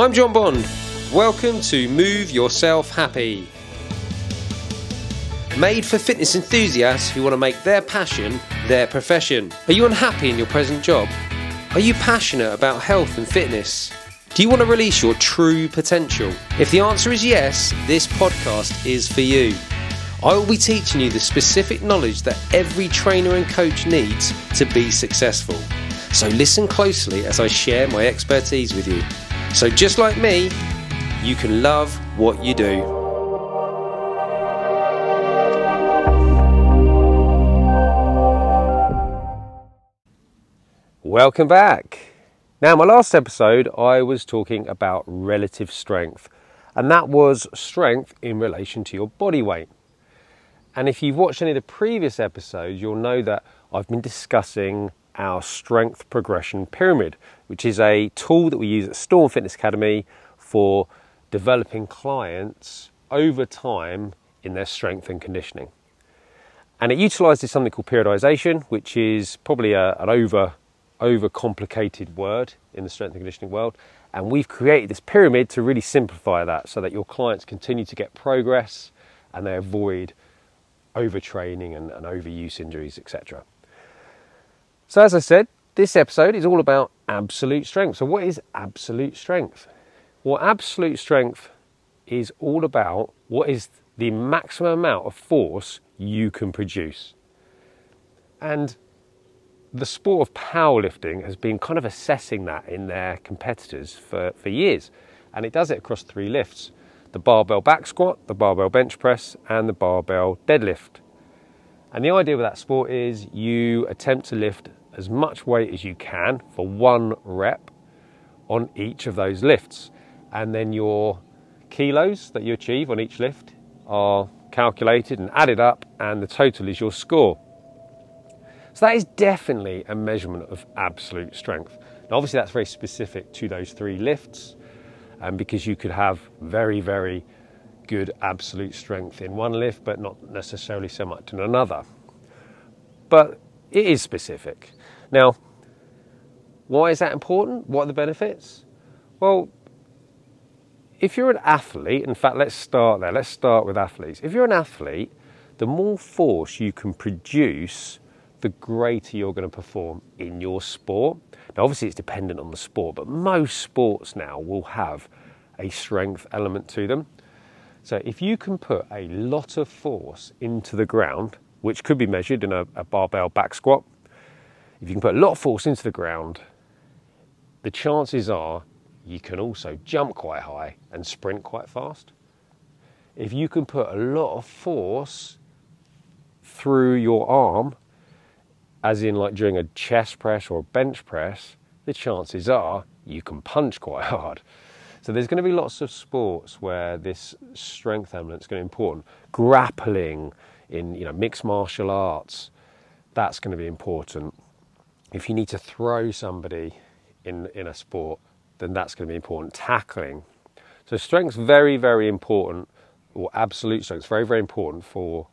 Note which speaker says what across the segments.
Speaker 1: I'm John Bond. Welcome to Move Yourself Happy. Made for fitness enthusiasts who want to make their passion their profession. Are you unhappy in your present job? Are you passionate about health and fitness? Do you want to release your true potential? If the answer is yes, this podcast is for you. I will be teaching you the specific knowledge that every trainer and coach needs to be successful. So listen closely as I share my expertise with you. So, just like me, you can love what you do. Welcome back. Now, my last episode, I was talking about relative strength, and that was strength in relation to your body weight. And if you've watched any of the previous episodes, you'll know that I've been discussing our strength progression pyramid, which is a tool that we use at Storm Fitness Academy for developing clients over time in their strength and conditioning. And it utilizes something called periodization, which is probably a, an over over complicated word in the strength and conditioning world. And we've created this pyramid to really simplify that so that your clients continue to get progress and they avoid overtraining and, and overuse injuries, etc. So, as I said, this episode is all about absolute strength. So, what is absolute strength? Well, absolute strength is all about what is the maximum amount of force you can produce. And the sport of powerlifting has been kind of assessing that in their competitors for, for years. And it does it across three lifts the barbell back squat, the barbell bench press, and the barbell deadlift. And the idea with that sport is you attempt to lift as much weight as you can for one rep on each of those lifts. And then your kilos that you achieve on each lift are calculated and added up, and the total is your score. So that is definitely a measurement of absolute strength. Now, obviously, that's very specific to those three lifts, um, because you could have very, very good absolute strength in one lift, but not necessarily so much in another. But it is specific. Now, why is that important? What are the benefits? Well, if you're an athlete, in fact, let's start there. Let's start with athletes. If you're an athlete, the more force you can produce, the greater you're going to perform in your sport. Now, obviously, it's dependent on the sport, but most sports now will have a strength element to them. So, if you can put a lot of force into the ground, which could be measured in a, a barbell back squat, if you can put a lot of force into the ground, the chances are you can also jump quite high and sprint quite fast. If you can put a lot of force through your arm, as in like during a chest press or a bench press, the chances are you can punch quite hard. So there's going to be lots of sports where this strength element is going to be important. Grappling in you know mixed martial arts, that's going to be important if you need to throw somebody in, in a sport, then that's going to be important. Tackling. So, strength's very, very important, or absolute strength, very, very important for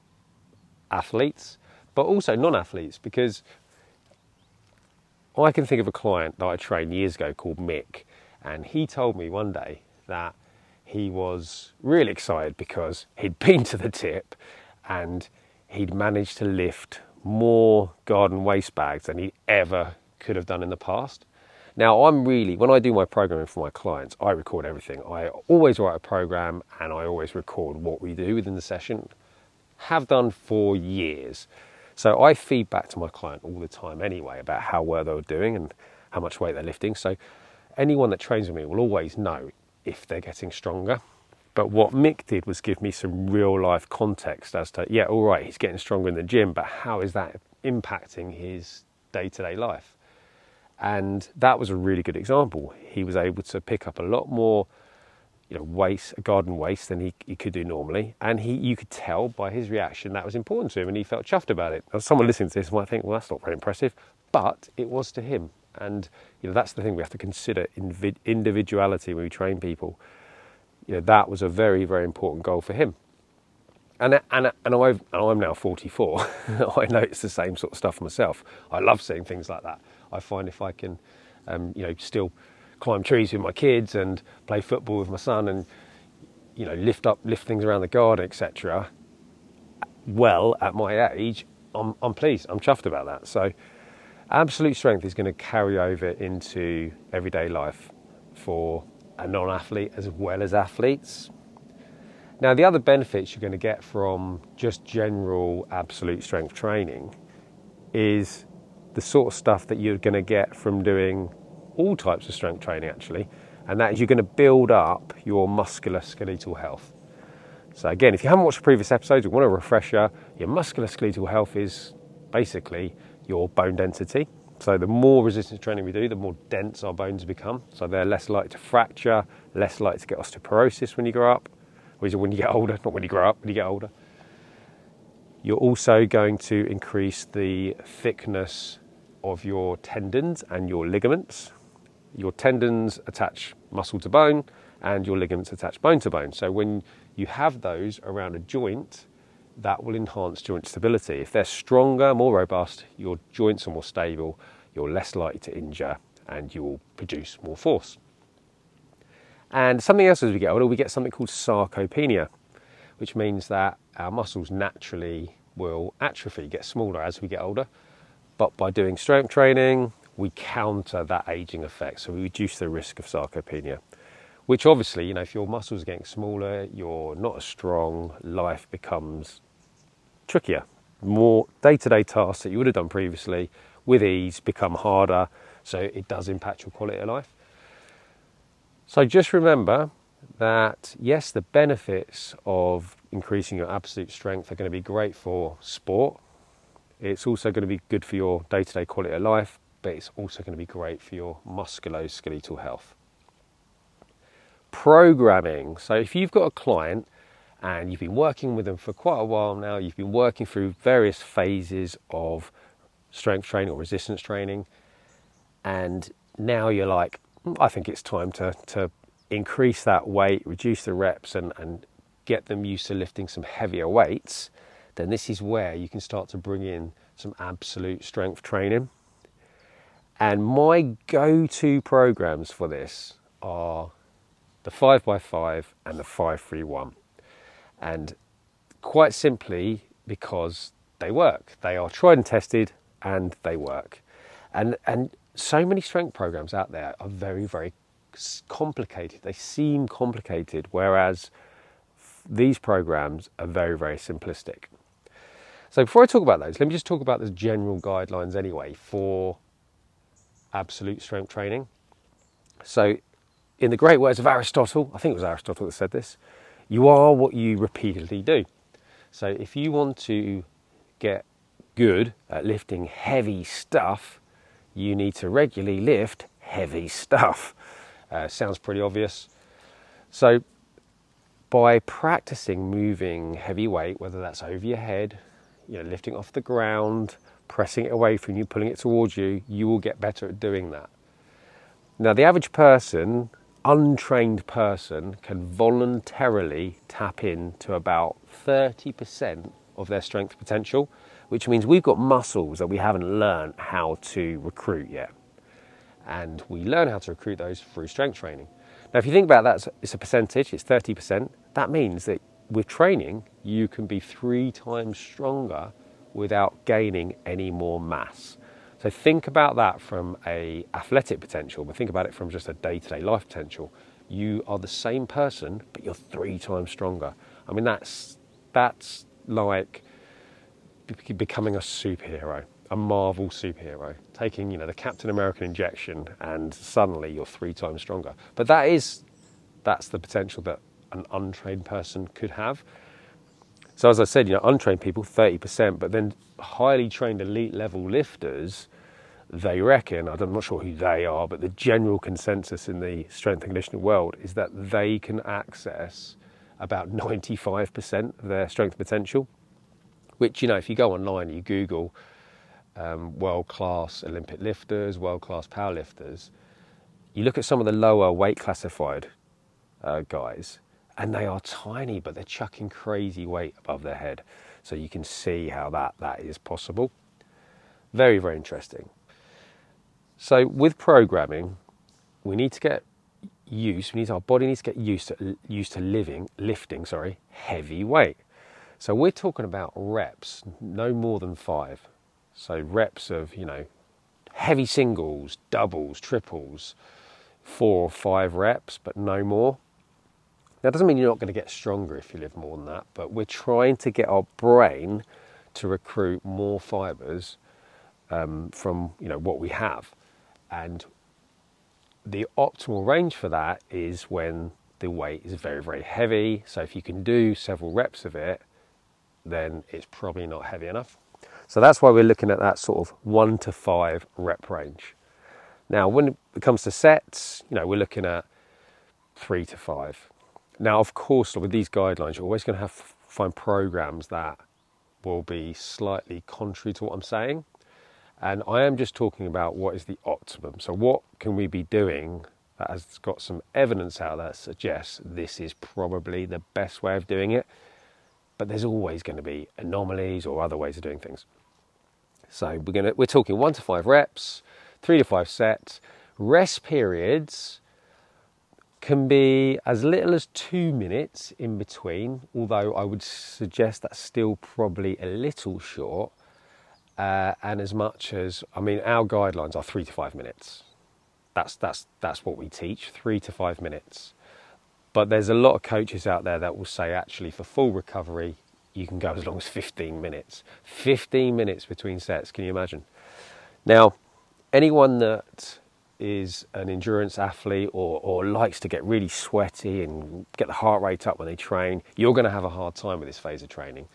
Speaker 1: athletes, but also non athletes, because I can think of a client that I trained years ago called Mick, and he told me one day that he was really excited because he'd been to the tip and he'd managed to lift more garden waste bags than he ever could have done in the past. Now, I'm really, when I do my programming for my clients, I record everything. I always write a program and I always record what we do within the session. Have done for years. So I feed back to my client all the time anyway about how well they're doing and how much weight they're lifting. So anyone that trains with me will always know if they're getting stronger but what Mick did was give me some real life context as to, yeah, all right, he's getting stronger in the gym, but how is that impacting his day to day life? And that was a really good example. He was able to pick up a lot more, you know, waste, garden waste than he, he could do normally. And he, you could tell by his reaction that was important to him and he felt chuffed about it. Now, someone listening to this might think, well, that's not very impressive, but it was to him. And, you know, that's the thing we have to consider individuality when we train people you know, that was a very, very important goal for him. And, and, and, I've, I'm now 44. I know it's the same sort of stuff myself. I love seeing things like that. I find if I can, um, you know, still climb trees with my kids and play football with my son and you know lift up lift things around the garden etc well at my age I'm, I'm pleased i'm chuffed about that so absolute strength is going to carry over into everyday life for a non-athlete as well as athletes now the other benefits you're going to get from just general absolute strength training is the sort of stuff that you're going to get from doing all types of strength training actually, and that is you're going to build up your musculoskeletal health. So again, if you haven't watched previous episodes, you want a refresher. Your musculoskeletal health is basically your bone density. So the more resistance training we do, the more dense our bones become. So they're less likely to fracture, less likely to get osteoporosis when you grow up, or when you get older, not when you grow up, when you get older. You're also going to increase the thickness of your tendons and your ligaments. Your tendons attach muscle to bone and your ligaments attach bone to bone. So when you have those around a joint, that will enhance joint stability. If they're stronger, more robust, your joints are more stable, you're less likely to injure and you will produce more force. And something else as we get older, we get something called sarcopenia, which means that our muscles naturally will atrophy, get smaller as we get older. But by doing strength training, we counter that aging effect. So we reduce the risk of sarcopenia, which obviously, you know, if your muscles are getting smaller, you're not as strong, life becomes trickier. More day to day tasks that you would have done previously with ease become harder. So it does impact your quality of life. So just remember that yes, the benefits of increasing your absolute strength are going to be great for sport, it's also going to be good for your day to day quality of life, but it's also going to be great for your musculoskeletal health. Programming. So, if you've got a client and you've been working with them for quite a while now, you've been working through various phases of strength training or resistance training, and now you're like, hmm, I think it's time to, to increase that weight, reduce the reps, and, and get them used to lifting some heavier weights then this is where you can start to bring in some absolute strength training. And my go to programs for this are the 5x5 and the 531. And quite simply because they work. They are tried and tested and they work. And, and so many strength programs out there are very, very complicated. They seem complicated, whereas these programs are very, very simplistic. So before I talk about those, let me just talk about the general guidelines anyway for absolute strength training. So, in the great words of Aristotle, I think it was Aristotle that said this, you are what you repeatedly do. So, if you want to get good at lifting heavy stuff, you need to regularly lift heavy stuff. Uh, sounds pretty obvious. So, by practicing moving heavy weight, whether that's over your head, you know, lifting off the ground, pressing it away from you, pulling it towards you, you will get better at doing that. Now, the average person, untrained person, can voluntarily tap into about 30% of their strength potential, which means we've got muscles that we haven't learned how to recruit yet. And we learn how to recruit those through strength training. Now, if you think about that, it's a percentage, it's 30%. That means that with training, you can be three times stronger without gaining any more mass. So think about that from a athletic potential, but think about it from just a day-to-day life potential. You are the same person, but you're three times stronger. I mean, that's that's like becoming a superhero, a Marvel superhero, taking you know the Captain American injection, and suddenly you're three times stronger. But that is that's the potential that an untrained person could have. So as I said, you know, untrained people, 30%, but then highly trained elite level lifters, they reckon, I'm not sure who they are, but the general consensus in the strength and conditioning world is that they can access about 95% of their strength potential, which, you know, if you go online, you Google um, world class Olympic lifters, world class powerlifters, you look at some of the lower weight classified uh, guys, and they are tiny, but they're chucking crazy weight above their head. So you can see how that, that is possible. Very, very interesting. So with programming, we need to get used, we need our body needs to get used to used to living, lifting, sorry, heavy weight. So we're talking about reps, no more than five. So reps of, you know, heavy singles, doubles, triples, four or five reps, but no more. That doesn't mean you're not going to get stronger if you live more than that, but we're trying to get our brain to recruit more fibers um, from you know what we have, and the optimal range for that is when the weight is very very heavy. So if you can do several reps of it, then it's probably not heavy enough. So that's why we're looking at that sort of one to five rep range. Now, when it comes to sets, you know, we're looking at three to five. Now, of course, with these guidelines, you're always going to have to find programs that will be slightly contrary to what I'm saying. And I am just talking about what is the optimum. So, what can we be doing that has got some evidence out there that suggests this is probably the best way of doing it? But there's always going to be anomalies or other ways of doing things. So, we're, gonna, we're talking one to five reps, three to five sets. Rest periods can be as little as two minutes in between, although I would suggest that's still probably a little short uh, and as much as I mean, our guidelines are three to five minutes. That's that's that's what we teach, three to five minutes. But there's a lot of coaches out there that will say actually for full recovery you can go as long as 15 minutes. 15 minutes between sets, can you imagine? Now, anyone that is an endurance athlete or, or likes to get really sweaty and get the heart rate up when they train, you're going to have a hard time with this phase of training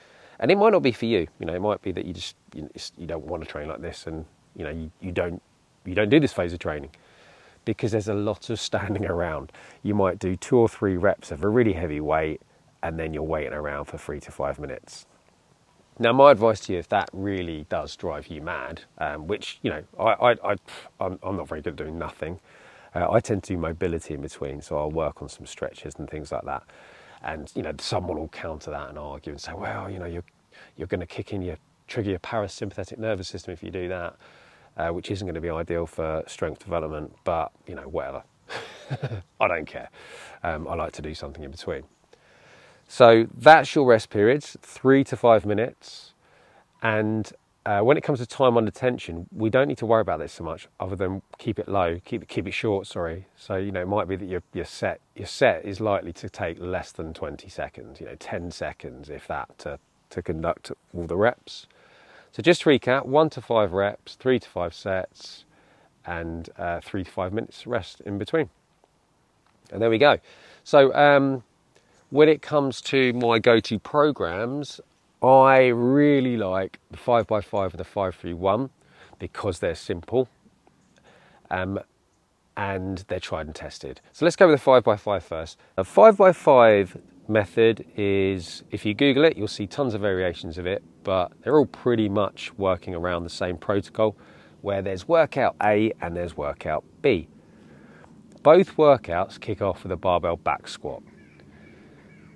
Speaker 1: and it might not be for you. You know, it might be that you just you, you don't want to train like this, and you know you, you don't you don't do this phase of training because there's a lot of standing around. You might do two or three reps of a really heavy weight, and then you're waiting around for three to five minutes. Now, my advice to you, if that really does drive you mad, um, which you know, I, I, I, am not very good at doing nothing. Uh, I tend to do mobility in between, so I'll work on some stretches and things like that. And you know, someone will counter that and argue and say, well, you know, you're you're going to kick in your trigger your parasympathetic nervous system if you do that, uh, which isn't going to be ideal for strength development. But you know, whatever. I don't care. Um, I like to do something in between. So that's your rest periods, three to five minutes. And uh, when it comes to time under tension, we don't need to worry about this so much, other than keep it low, keep it keep it short. Sorry. So you know, it might be that your your set your set is likely to take less than 20 seconds. You know, 10 seconds, if that, to to conduct all the reps. So just to recap: one to five reps, three to five sets, and uh, three to five minutes rest in between. And there we go. So um, when it comes to my go-to programs, I really like the 5x5 and the 531 because they're simple um, and they're tried and tested. So let's go with the 5x5 first. A 5x5 method is, if you Google it, you'll see tons of variations of it, but they're all pretty much working around the same protocol where there's workout A and there's workout B. Both workouts kick off with a barbell back squat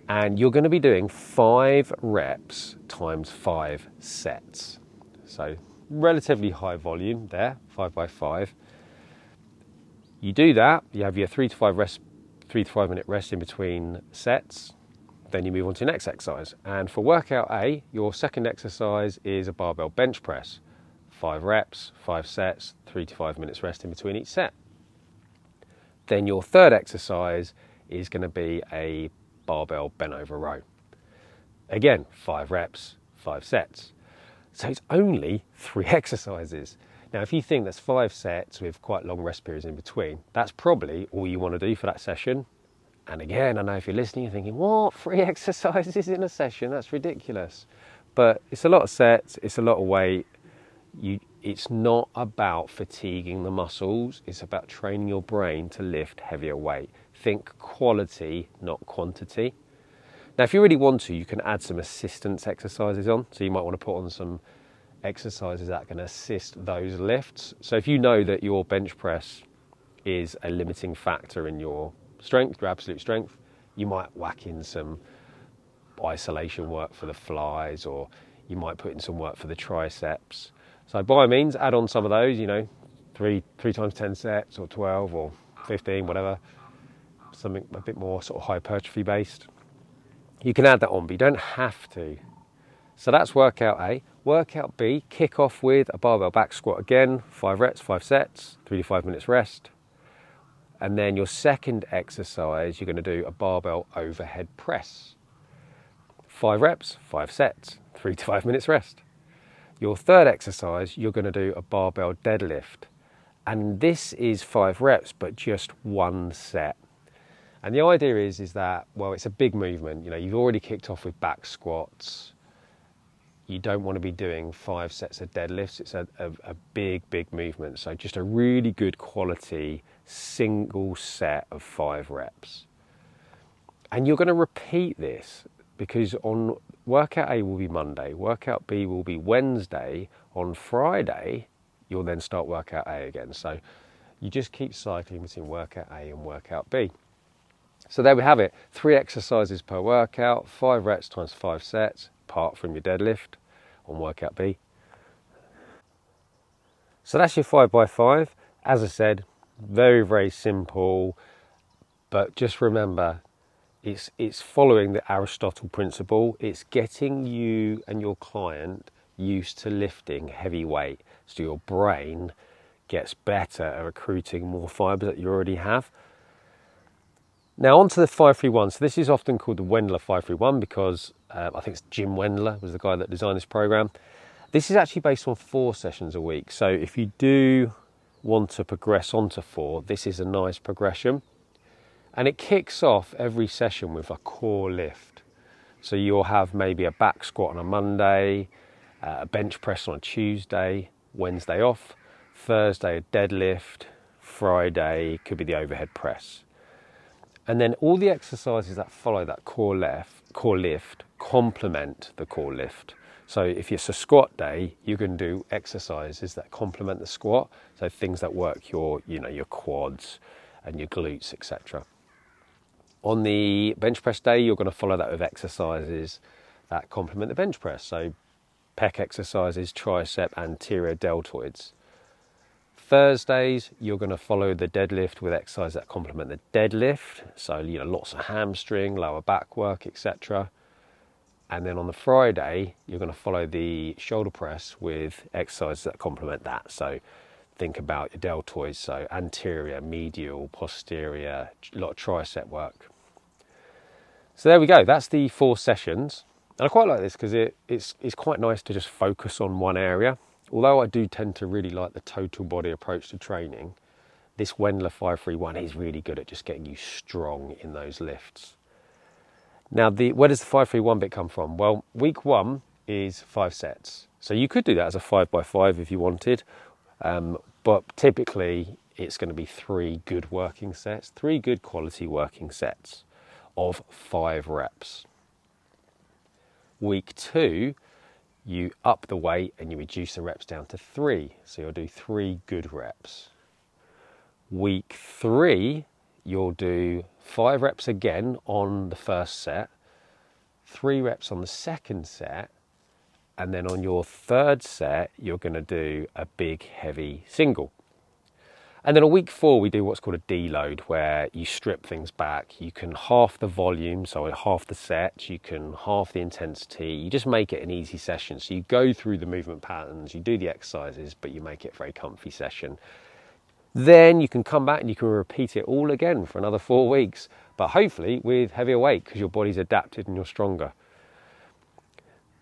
Speaker 1: and you're going to be doing five reps times five sets. So, relatively high volume there, five by five. You do that, you have your three to five rest, three to five minute rest in between sets. Then you move on to the next exercise. And for workout A, your second exercise is a barbell bench press. Five reps, five sets, three to five minutes rest in between each set. Then your third exercise is going to be a barbell bent over row. Again, five reps, five sets. So it's only three exercises. Now, if you think that's five sets with quite long rest periods in between, that's probably all you want to do for that session. And again, I know if you're listening, you're thinking, what? Three exercises in a session? That's ridiculous. But it's a lot of sets, it's a lot of weight. You, it's not about fatiguing the muscles, it's about training your brain to lift heavier weight think quality, not quantity. Now, if you really want to, you can add some assistance exercises on. So you might want to put on some exercises that can assist those lifts. So if you know that your bench press is a limiting factor in your strength, your absolute strength, you might whack in some isolation work for the flies or you might put in some work for the triceps. So by all means, add on some of those, you know, three, three times 10 sets or 12 or 15, whatever, something a bit more sort of hypertrophy based. You can add that on, but you don't have to. So that's workout A. Workout B, kick off with a barbell back squat again, five reps, five sets, three to five minutes rest. And then your second exercise, you're going to do a barbell overhead press. Five reps, five sets, three to five minutes rest. Your third exercise, you're going to do a barbell deadlift. And this is five reps, but just one set. And the idea is, is that, well, it's a big movement. You know, you've already kicked off with back squats. You don't want to be doing five sets of deadlifts. It's a, a, a big, big movement. So just a really good quality single set of five reps. And you're going to repeat this because on workout A will be Monday, workout B will be Wednesday. On Friday, you'll then start workout A again. So you just keep cycling between workout A and workout B. So there we have it three exercises per workout, five reps times five sets, apart from your deadlift on workout B. So that's your five by five. As I said, very, very simple, but just remember it's, it's following the Aristotle principle. It's getting you and your client used to lifting heavy weight so your brain gets better at recruiting more fibers that you already have. Now on to the 531. So this is often called the Wendler 531 because uh, I think it's Jim Wendler was the guy that designed this program. This is actually based on four sessions a week. So if you do want to progress onto four, this is a nice progression. And it kicks off every session with a core lift. So you'll have maybe a back squat on a Monday, uh, a bench press on a Tuesday, Wednesday off, Thursday a deadlift, Friday could be the overhead press. And then all the exercises that follow that core lift, core lift complement the core lift. So if it's a squat day, you can do exercises that complement the squat. So things that work your, you know, your quads and your glutes, etc. On the bench press day, you're going to follow that with exercises that complement the bench press. So pec exercises, tricep, anterior deltoids. Thursdays, you're going to follow the deadlift with exercises that complement the deadlift. So, you know, lots of hamstring, lower back work, etc. And then on the Friday, you're going to follow the shoulder press with exercises that complement that. So, think about your deltoids, so anterior, medial, posterior, a lot of tricep work. So, there we go. That's the four sessions. And I quite like this because it, it's, it's quite nice to just focus on one area although I do tend to really like the total body approach to training, this Wendler 531 is really good at just getting you strong in those lifts. Now, the, where does the 531 bit come from? Well, week one is five sets. So you could do that as a five by five if you wanted, um, but typically it's going to be three good working sets, three good quality working sets of five reps. Week two you up the weight and you reduce the reps down to three. So you'll do three good reps. Week three, you'll do five reps again on the first set, three reps on the second set, and then on your third set, you're going to do a big heavy single. And then a week four, we do what's called a deload, where you strip things back. You can half the volume, so half the set, you can half the intensity. You just make it an easy session. So you go through the movement patterns, you do the exercises, but you make it a very comfy session. Then you can come back and you can repeat it all again for another four weeks, but hopefully with heavier weight because your body's adapted and you're stronger.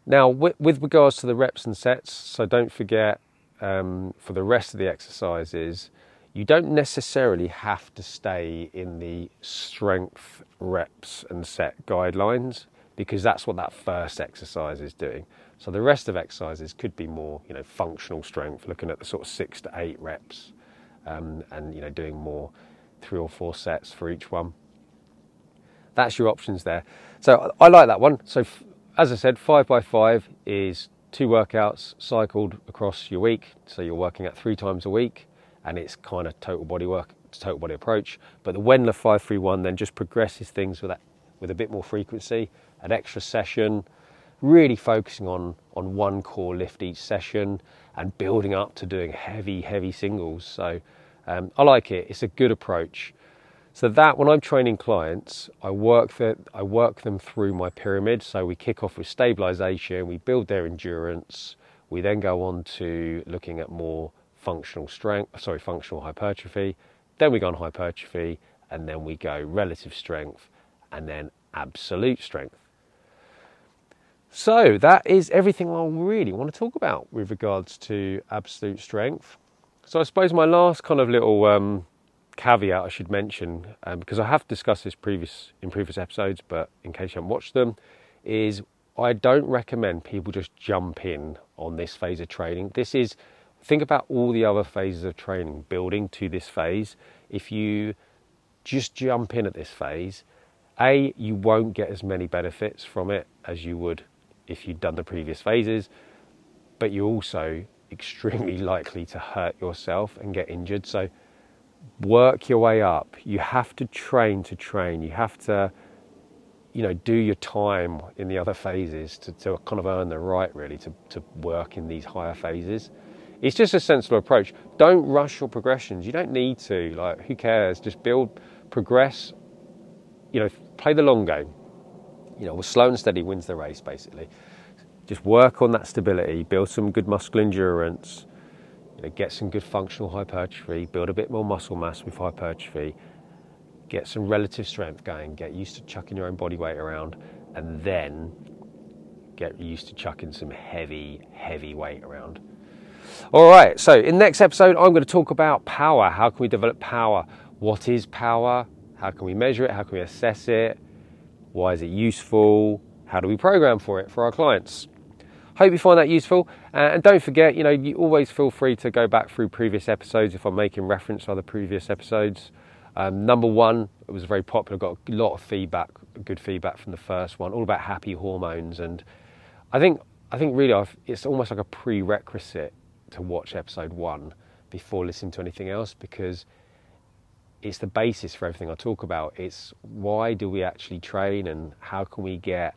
Speaker 1: Now, with, with regards to the reps and sets, so don't forget um, for the rest of the exercises, you don't necessarily have to stay in the strength reps and set guidelines because that's what that first exercise is doing. So the rest of exercises could be more, you know, functional strength, looking at the sort of six to eight reps, um, and you know, doing more three or four sets for each one. That's your options there. So I like that one. So as I said, five by five is two workouts cycled across your week. So you're working at three times a week and it's kind of total body work, total body approach. But the Wendler 531 then just progresses things with that, with a bit more frequency, an extra session, really focusing on on one core lift each session and building up to doing heavy, heavy singles. So Um, I like it. It's a good approach. So that when I'm training clients, I work the, I work them through my pyramid. So we kick off with stabilization, we build their endurance, we then go on to looking at more functional strength, sorry, functional hypertrophy. Then we go on hypertrophy, and then we go relative strength, and then absolute strength. So that is everything I really want to talk about with regards to absolute strength. So I suppose my last kind of little um, caveat I should mention, um, because I have discussed this previous in previous episodes, but in case you haven't watched them, is I don't recommend people just jump in on this phase of training. This is think about all the other phases of training building to this phase. If you just jump in at this phase, a you won't get as many benefits from it as you would if you'd done the previous phases, but you're also extremely likely to hurt yourself and get injured. So work your way up. You have to train to train. You have to, you know, do your time in the other phases to, to kind of earn the right really to, to work in these higher phases. It's just a sensible approach. Don't rush your progressions. You don't need to. Like, who cares? Just build, progress. You know, play the long game you know, slow and steady wins the race basically. Just work on that stability, build some good muscle endurance, you know, get some good functional hypertrophy, build a bit more muscle mass with hypertrophy, get some relative strength going, get used to chucking your own body weight around, and then get used to chucking some heavy, heavy weight around. All right, so in the next episode, I'm going to talk about power. How can we develop power? What is power? How can we measure it? How can we assess it? Why is it useful? How do we program for it for our clients? Hope you find that useful. Uh, and don't forget, you know, you always feel free to go back through previous episodes if I'm making reference to other previous episodes. Um, number one, it was very popular, got a lot of feedback, good feedback from the first one, all about happy hormones. And I think, I think really I've, it's almost like a prerequisite to watch episode one before listening to anything else because it's the basis for everything I talk about. It's why do we actually train and how can we get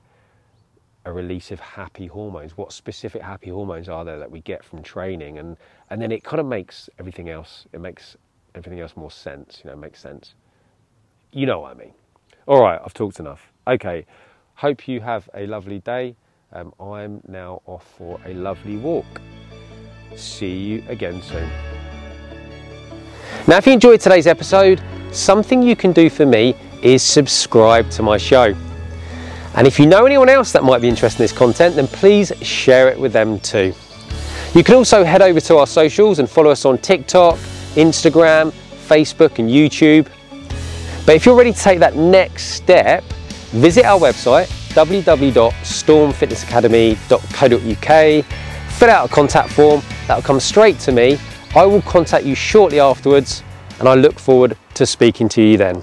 Speaker 1: a release of happy hormones? What specific happy hormones are there that we get from training? And, and then it kind of makes everything else, it makes everything else more sense, you know, makes sense. You know what I mean. All right, I've talked enough. Okay, hope you have a lovely day. Um, I'm now off for a lovely walk. See you again soon. Now, if you enjoyed today's episode, something you can do for me is subscribe to my show. And if you know anyone else that might be interested in this content, then please share it with them too. You can also head over to our socials and follow us on TikTok, Instagram, Facebook, and YouTube. But if you're ready to take that next step, visit our website www.stormfitnessacademy.co.uk, fill out a contact form, that'll come straight to me I will contact you shortly afterwards and I look forward to speaking to you then.